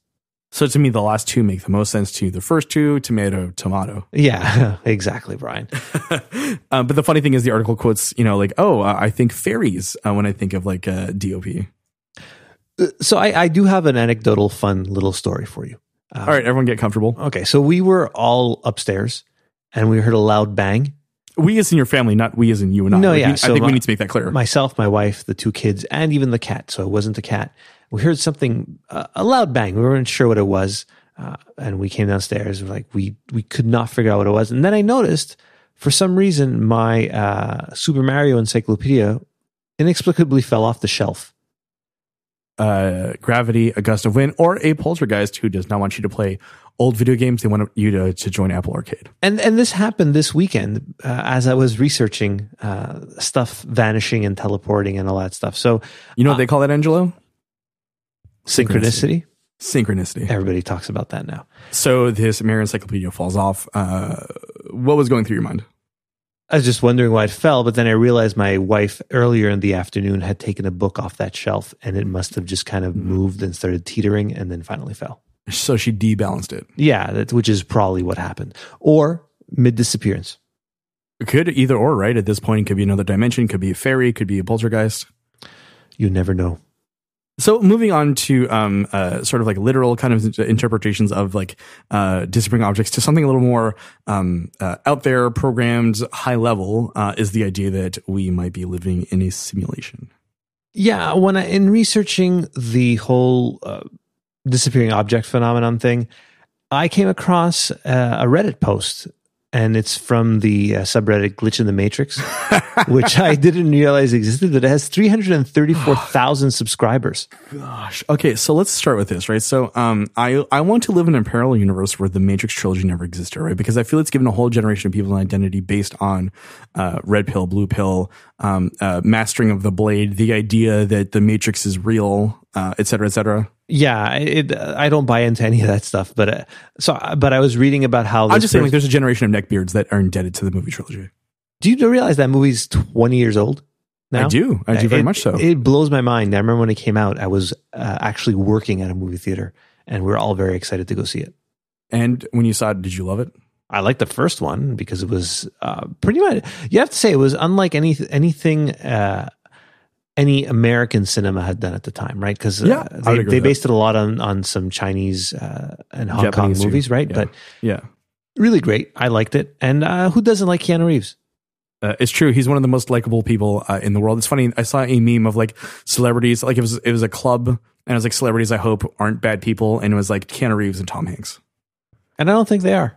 So to me, the last two make the most sense to you. the first two, tomato, tomato. Yeah, exactly, Brian. uh, but the funny thing is, the article quotes, you know, like, oh, uh, I think fairies uh, when I think of like uh, DOP. So I, I do have an anecdotal, fun little story for you. Uh, All right, everyone get comfortable. Okay, so we were all upstairs, and we heard a loud bang. We as in your family, not we as in you and I. No, Like, yeah, we- I think my- we need to make that clear. Myself, my wife, the two kids, and even the cat. So it wasn't the cat. We heard something, uh, a loud bang. We weren't sure what it was, uh, and we came downstairs. We're like we we could not figure out what it was, and then I noticed, for some reason, my uh, Super Mario Encyclopedia inexplicably fell off the shelf. uh, gravity, a gust of wind, or a poltergeist who does not want you to play old video games. They want you to, to join Apple Arcade. And and this happened this weekend uh, as I was researching uh, stuff vanishing and teleporting and all that stuff. So You know what they call that, Angelo? synchronicity. Synchronicity. Everybody talks about that now. So this American Encyclopedia falls off. Uh, what was going through your mind? I was just wondering why it fell, but then I realized my wife earlier in the afternoon had taken a book off that shelf and it must have just kind of moved and started teetering and then finally fell. So she debalanced it. Yeah, that, which is probably what happened. Or mid disappearance. Could either or, right? At this point, it could be another dimension, could be a fairy, could be a poltergeist. You never know. So moving on to um, uh, sort of like literal kind of interpretations of like uh, disappearing objects to something a little more um, uh, out there, programmed, high level, uh, is the idea that we might be living in a simulation. Yeah, when I in researching the whole uh, disappearing object phenomenon thing, I came across uh, a Reddit post, and it's from the uh, subreddit "Glitch in the Matrix," which I didn't realize existed. But it has three hundred and thirty-four thousand subscribers. Gosh. Okay, so let's start with this, right? So, um, I I want to live in a parallel universe where the Matrix trilogy never existed, right? Because I feel it's given a whole generation of people an identity based on uh, red pill, blue pill, um, uh, mastering of the blade, the idea that the Matrix is real, uh, et cetera, et cetera. Yeah, it, I don't buy into any of that stuff. But uh, so, but I was reading about how I'm just saying, like, there's a generation of neckbeards that are indebted to the movie trilogy. do you realize that movie's twenty years old? Now? I do, I do very It- much so. It blows my mind. I remember when it came out, I was uh, actually working at a movie theater, and we are all very excited to go see it. and when you saw it, did you love it? I liked the first one because it was uh, pretty much. You have to say it was unlike any anything uh, any American cinema had done at the time, right? Because Yeah, uh, they, they based it a lot on on some Chinese uh, and Hong Japanese Kong too. movies, right? Yeah. But Yeah. really great. I liked it, and uh, who doesn't like Keanu Reeves? Uh, it's true. He's one of the most likable people uh, in the world. It's funny. I saw a meme of like celebrities. Like it was it was a club, and it was like celebrities. I hope aren't bad people, and it was like Keanu Reeves and Tom Hanks. And I don't think they are.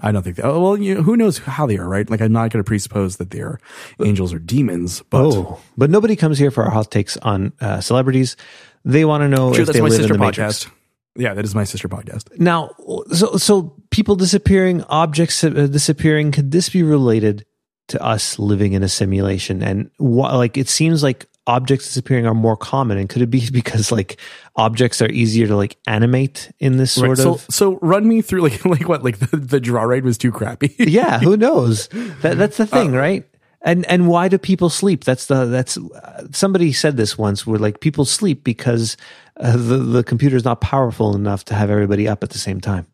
I don't think. That, oh, well, you know, who knows how they are, right? Like I'm not going to presuppose that they're angels or demons, but oh, but nobody comes here for our hot takes on uh, celebrities. They want to know True, if that's they my live in sister the Matrix. podcast. Yeah, that is my sister podcast. Now, so so people disappearing, objects uh, disappearing. Could this be related to us living in a simulation? And wh- like it seems like objects disappearing are more common. And could it be because like objects are easier to like animate in this sort Right, so, of? so run me through like like what like the, the draw ride was too crappy. yeah, who knows? That that's the Uh, thing, right? And and why do people sleep? That's the that's uh, somebody said this once. Where like people sleep because uh, the the computer's not powerful enough to have everybody up at the same time.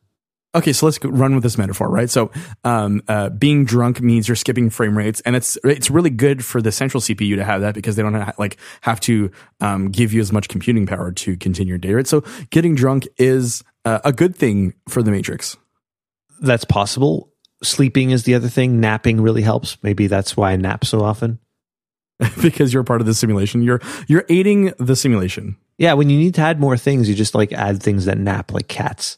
Okay, so let's run with this metaphor, right? So, um, uh, being drunk means you're skipping frame rates, and it's it's really good for the central CPU to have that because they don't ha- like have to um, give you as much computing power to continue your day, right? So, getting drunk is uh, a good thing for the Matrix. that's possible. Sleeping is the other thing. Napping really helps. Maybe that's why I nap so often. because you're part of the simulation. You're you're aiding the simulation, Yeah, when you need to add more things, you just like add things that nap, like cats.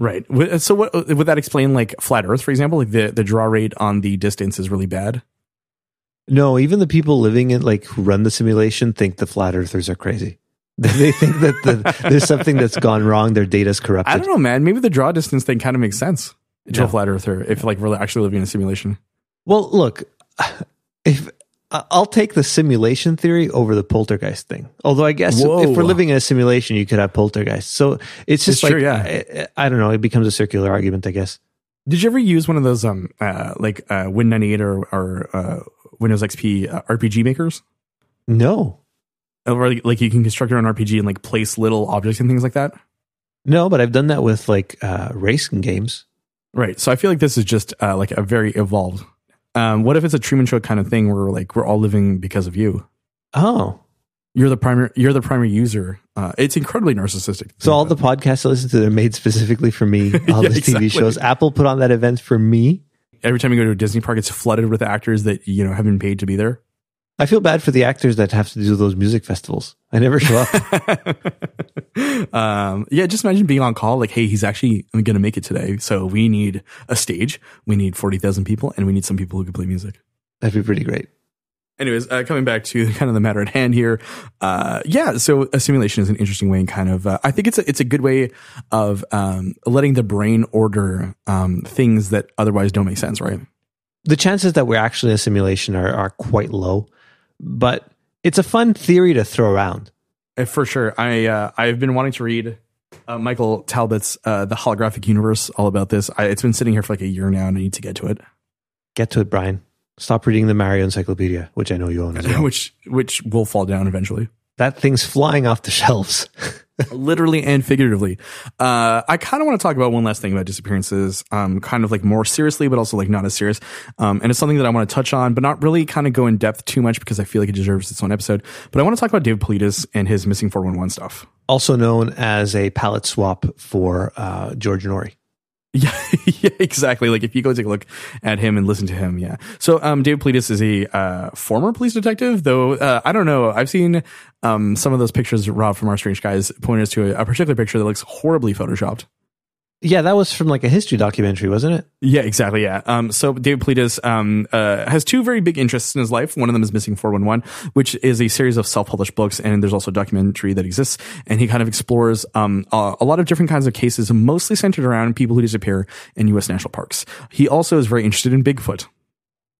Right? Uh, so, what uh, would that explain? Like flat Earth, for example, like the the draw rate on the distance is really bad. No, even the people living in like who run the simulation think the flat earthers are crazy. They think that the, there's something that's gone wrong. Their data's corrupted. I don't know, man. Maybe the draw distance thing kind of makes sense to No. a flat earther if like we're actually living in a simulation. Well, look, if I'll take the simulation theory over the poltergeist thing. Although I guess Whoa. if we're living in a simulation, you could have poltergeist. So it's just It's like true, yeah. I, I don't know. It becomes a circular argument, I guess. Did you ever use one of those um uh like uh Win ninety eight or or uh, Windows XP uh, RPG makers? No, Or like, like you can construct your own RPG and like place little objects and things like that. no, but I've done that with like uh, racing games. Right. So I feel like this is just uh, like a very evolved. Um, what if it's a Truman Show kind of thing where like we're all living because of you? Oh, You're the primary. You're the primary user. Uh, it's incredibly narcissistic. so all the podcasts I listen to are made specifically for me. All Yeah, the exactly. TV shows, Apple put on that event for me. every time you go to a Disney park, it's flooded with actors that you know have been paid to be there. I feel bad for the actors that have to do those music festivals. I never show up. um, yeah, just imagine being on call. Like, hey, he's actually going to make it today. So we need a stage. We need forty thousand people, and we need some people who can play music. That'd be pretty great. Anyways, uh, coming back to kind of the matter at hand here, uh, yeah. So a simulation is an interesting way, and kind of, uh, I think it's a, it's a good way of um, letting the brain order um, things that otherwise don't make sense, right? the chances that we're actually a simulation are, are quite low, but it's a fun theory to throw around. Uh, For sure. I uh, I've been wanting to read uh, Michael Talbot's uh, The Holographic Universe, all about this. I, it's been sitting here for like a year now, and I need to get to it. Get to it, Brian. Stop reading the Mario Encyclopedia, which I know you own well. which which will fall down eventually, that thing's flying off the shelves. literally and figuratively. Uh, I kind of want to talk about one last thing about disappearances, um, kind of like more seriously, but also like not as serious. Um, and it's something that I want to touch on, but not really kind of go in depth too much because I feel like it deserves its own episode. But I want to talk about David Paulides and his missing four one one stuff. also known as a palette swap for uh, George Noory. Yeah, yeah, exactly. Like if you go take a look at him and listen to him, yeah. So, um, David Paulides is a uh, former police detective, though. Uh, I don't know. I've seen um some of those pictures. Rob from our Strange Guys pointed us to a, a particular picture that looks horribly photoshopped. Yeah, that was from like a history documentary, wasn't it? Yeah, exactly. Yeah. Um, so David Paulides um, uh, has two very big interests in his life. One of them is Missing 411, which is a series of self-published books, and there's also a documentary that exists. And he kind of explores um, a, a lot of different kinds of cases, mostly centered around people who disappear in U.S. national parks. He also is very interested in Bigfoot.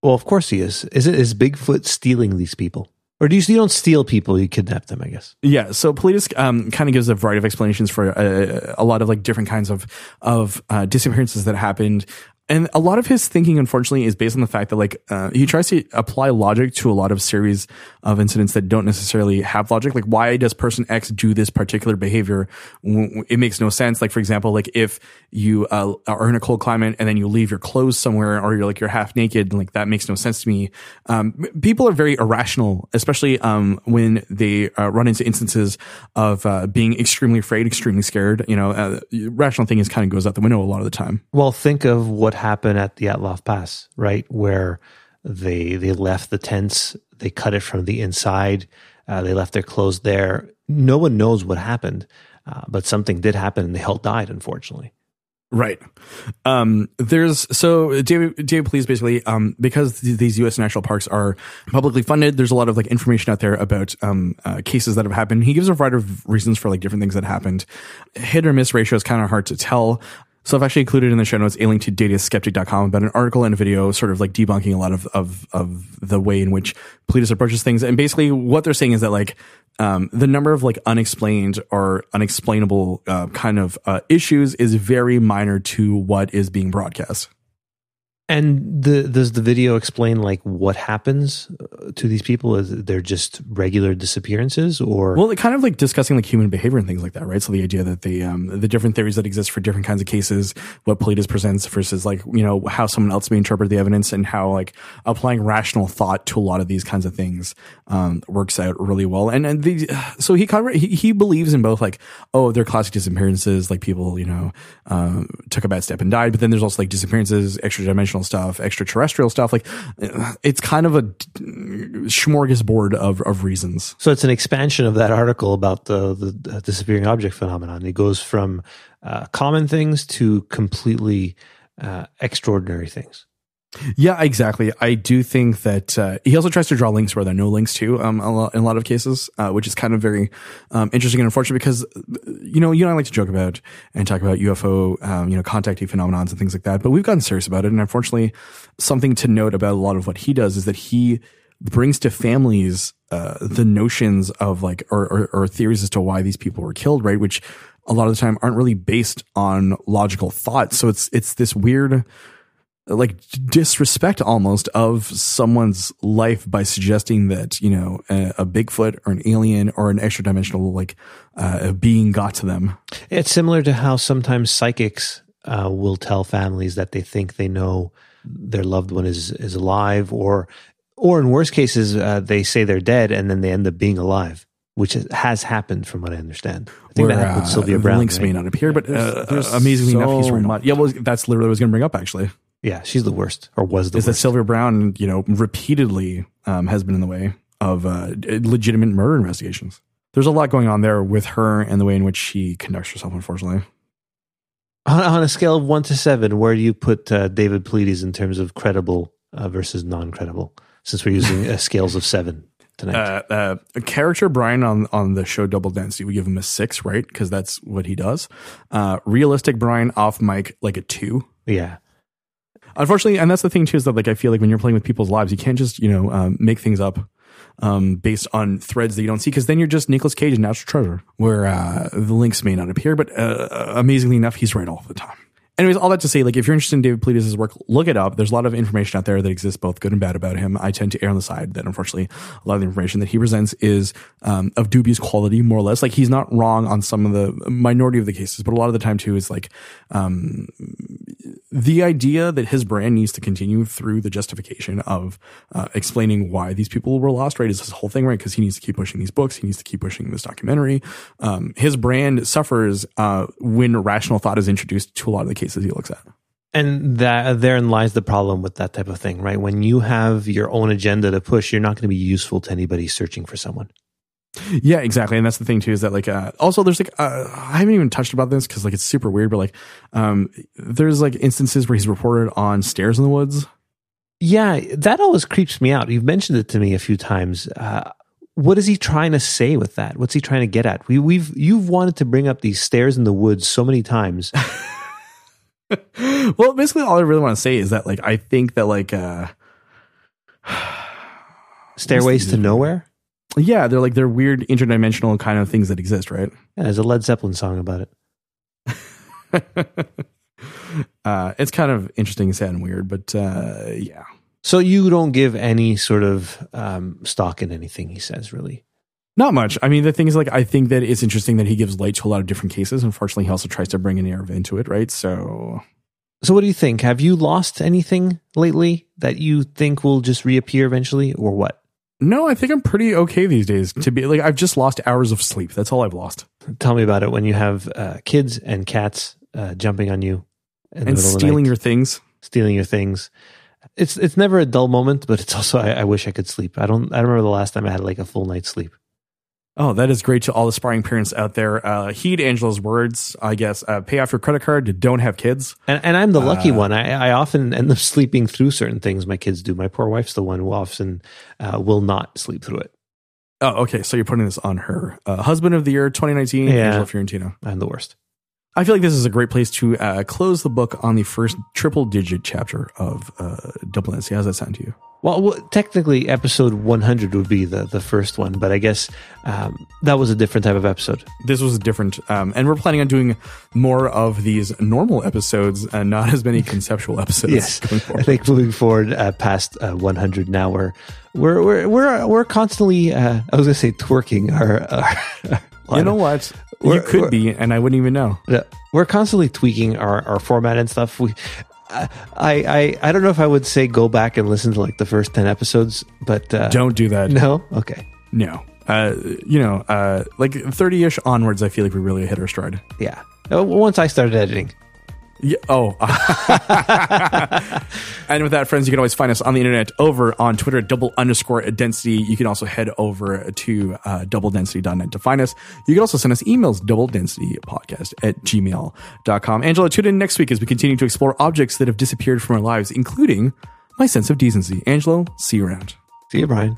Well, of course he is. Is it is Bigfoot stealing these people? Or do you, you don't steal people, you kidnap them, I guess. Yeah, so Paulides um, kind of gives a variety of explanations for uh, a lot of like different kinds of of uh, disappearances that happened. And a lot of his thinking, unfortunately, is based on the fact that like uh, he tries to apply logic to a lot of series of incidents that don't necessarily have logic. Like, why does person X do this particular behavior? It makes no sense. Like, for example, like if you uh, are in a cold climate and then you leave your clothes somewhere, or you're like you're half naked, like that makes no sense to me. Um, people are very irrational, especially um, when they uh, run into instances of uh, being extremely afraid, extremely scared. You know, uh, rational thing is kind of goes out the window a lot of the time. Well, think of what happened at the Dyatlov Pass, right? Where they they left the tents, they cut it from the inside, uh, they left their clothes there. No one knows what happened, uh, but something did happen, and they all died, unfortunately. Right. Um, there's so David, David, please basically, um, because th- these U.S. national parks are publicly funded, there's a lot of like information out there about, um, uh, cases that have happened. He gives a variety of reasons for like different things that happened. Hit or miss ratio is kind of hard to tell. So I've actually included in the show notes a link to dataskeptic.com about an article and a video sort of like debunking a lot of, of, of the way in which Paulides approaches things. And basically what they're saying is that like, um, the number of like unexplained or unexplainable, uh, kind of, uh, issues is very minor to what is being broadcast. And the, does the video explain like what happens to these people? Is they're just regular disappearances, or Well, kind of like discussing like human behavior and things like that, right? So the idea that the um, the different theories that exist for different kinds of cases, what Paulides presents versus like you know how someone else may interpret the evidence, and how like applying rational thought to a lot of these kinds of things um, works out really well. And and the, so he kind of he, he believes in both like oh they're classic disappearances, like people you know um, took a bad step and died, but then there's also like disappearances, extra dimensional stuff, extraterrestrial stuff. Like it's kind of a smorgasbord of of reasons. So it's an expansion of that article about the, the disappearing object phenomenon. It goes from uh, common things to completely uh, extraordinary things. Yeah, exactly. I do think that uh, he also tries to draw links where there are no links to um, a lot, in a lot of cases, uh, which is kind of very um, interesting and unfortunate because, you know, you and I like to joke about and talk about UFO, um, you know, contactee phenomenons and things like that, but we've gotten serious about it. And unfortunately, something to note about a lot of what he does is that he brings to families uh, the notions of like or, or, or theories as to why these people were killed, right? Which a lot of the time aren't really based on logical thought. So it's it's this weird like disrespect almost of someone's life by suggesting that you know a, a Bigfoot or an alien or an extra dimensional like uh, being got to them. It's similar to how sometimes psychics uh, will tell families that they think they know their loved one is is alive, or or in worst cases uh, they say they're dead and then they end up being alive. Which has happened, from what I understand. I think Where, that happened with uh, Sylvia the Browne. links right? may not appear, but There's- uh, there's amazingly enough, he's so right much. Yeah, well, that's literally what I was going to bring up actually. Yeah, she's the worst, or was the is that. Sylvia Browne, you know, repeatedly um, has been in the way of uh, legitimate murder investigations. There's a lot going on there with her and the way in which she conducts herself, unfortunately. on, on a scale of one to seven, where do you put uh, David Paulides in terms of credible uh, versus non-credible? Since we're using uh, scales of seven tonight. Uh, uh, a character Brian on on the show Double Density, we give him a six, right? Because that's what he does. Uh, realistic Brian off mic, like a two. yeah, Unfortunately, and that's the thing too is that like I feel like when you're playing with people's lives, you can't just you know um, make things up um, based on threads that you don't see because then you're just Nicolas Cage and National Treasure, where uh, the links may not appear, but uh, amazingly enough, he's right all the time. Anyways, all that to say, like if you're interested in David Paulides' work, look it up. There's a lot of information out there that exists, both good and bad about him. I tend to err on the side that unfortunately a lot of the information that he presents is um, of dubious quality, more or less. Like he's not wrong on some of the minority of the cases, but a lot of the time too is like um, the idea that his brand needs to continue through the justification of uh, explaining why these people were lost, right? Is this whole thing, right? Because he needs to keep pushing these books, he needs to keep pushing this documentary. Um, his brand suffers uh, when rational thought is introduced to a lot of the cases cases he looks at. And that therein lies the problem with that type of thing, right? When you have your own agenda to push, you're not going to be useful to anybody searching for someone. Yeah, exactly. And that's the thing too is that like uh, also there's like uh, I haven't even touched about this because like it's super weird, but like um there's like instances where he's reported on stairs in the woods. Yeah, that always creeps me out. You've mentioned it to me a few times. Uh, what is he trying to say with that? What's he trying to get at? We, we've you've wanted to bring up these stairs in the woods so many times. well, basically all I really want to say is that like I think that like uh Stairways to nowhere. yeah, they're like they're weird interdimensional kind of things that exist, right? Yeah, there's a Led Zeppelin song about it. uh it's kind of interesting, sad and weird, but uh yeah. So you don't give any sort of um, stock in anything he says, really. Not much. I mean, the thing is, like, I think that it's interesting that he gives light to a lot of different cases. Unfortunately, he also tries to bring an narrative into it, right? So, So what do you think? Have you lost anything lately that you think will just reappear eventually, or what? no, I think I'm pretty okay these days. To be like, I've just lost hours of sleep. That's all I've lost, Tell me about it when you have uh, kids and cats uh, jumping on you in the and stealing your things. stealing your things. It's it's never a dull moment, but it's also I, I wish I could sleep. I don't. I don't remember the last time I had like a full night's sleep. Oh, that is great to all the aspiring parents out there. Uh, heed Angelo's words, I guess. Uh, pay off your credit card. Don't have kids. And, and I'm the lucky Uh, one. I, I often end up sleeping through certain things my kids do. My poor wife's the one who often uh, will not sleep through it. Oh, okay. So you're putting this on her. Uh, husband of the year 2019, Yeah. Angelo Fiorentino. I'm the worst. I feel like this is a great place to uh, close the book on the first triple digit chapter of uh, Double Density. How's that sound to you? Well, well, technically, episode 100 would be the, the first one, but I guess um, that was a different type of episode. This was different. Um, and we're planning on doing more of these normal episodes and not as many conceptual episodes. Yes, I think moving forward uh, past uh, 100 now, we're we're we're we're, we're constantly. Uh, I was going to say twerking our. our You know what? You could be, and I wouldn't even know. Yeah, we're constantly tweaking our, our format and stuff. We, I, I, I don't know if I would say go back and listen to like the first ten episodes, but uh, Don't do that. No, okay, No. Uh, you know, uh, like 30 ish onwards, I feel like we really hit our stride. yeah. Uh, Once I started editing, Yeah. Oh. and with that, friends, you can always find us on the internet over on Twitter double underscore density. You can also head over to uh, doubledensity.net to find us. You can also send us emails, double density podcast at gmail.com. Angelo, tune in next week as we continue to explore objects that have disappeared from our lives, including my sense of decency. Angelo, see you around. see you, Brian.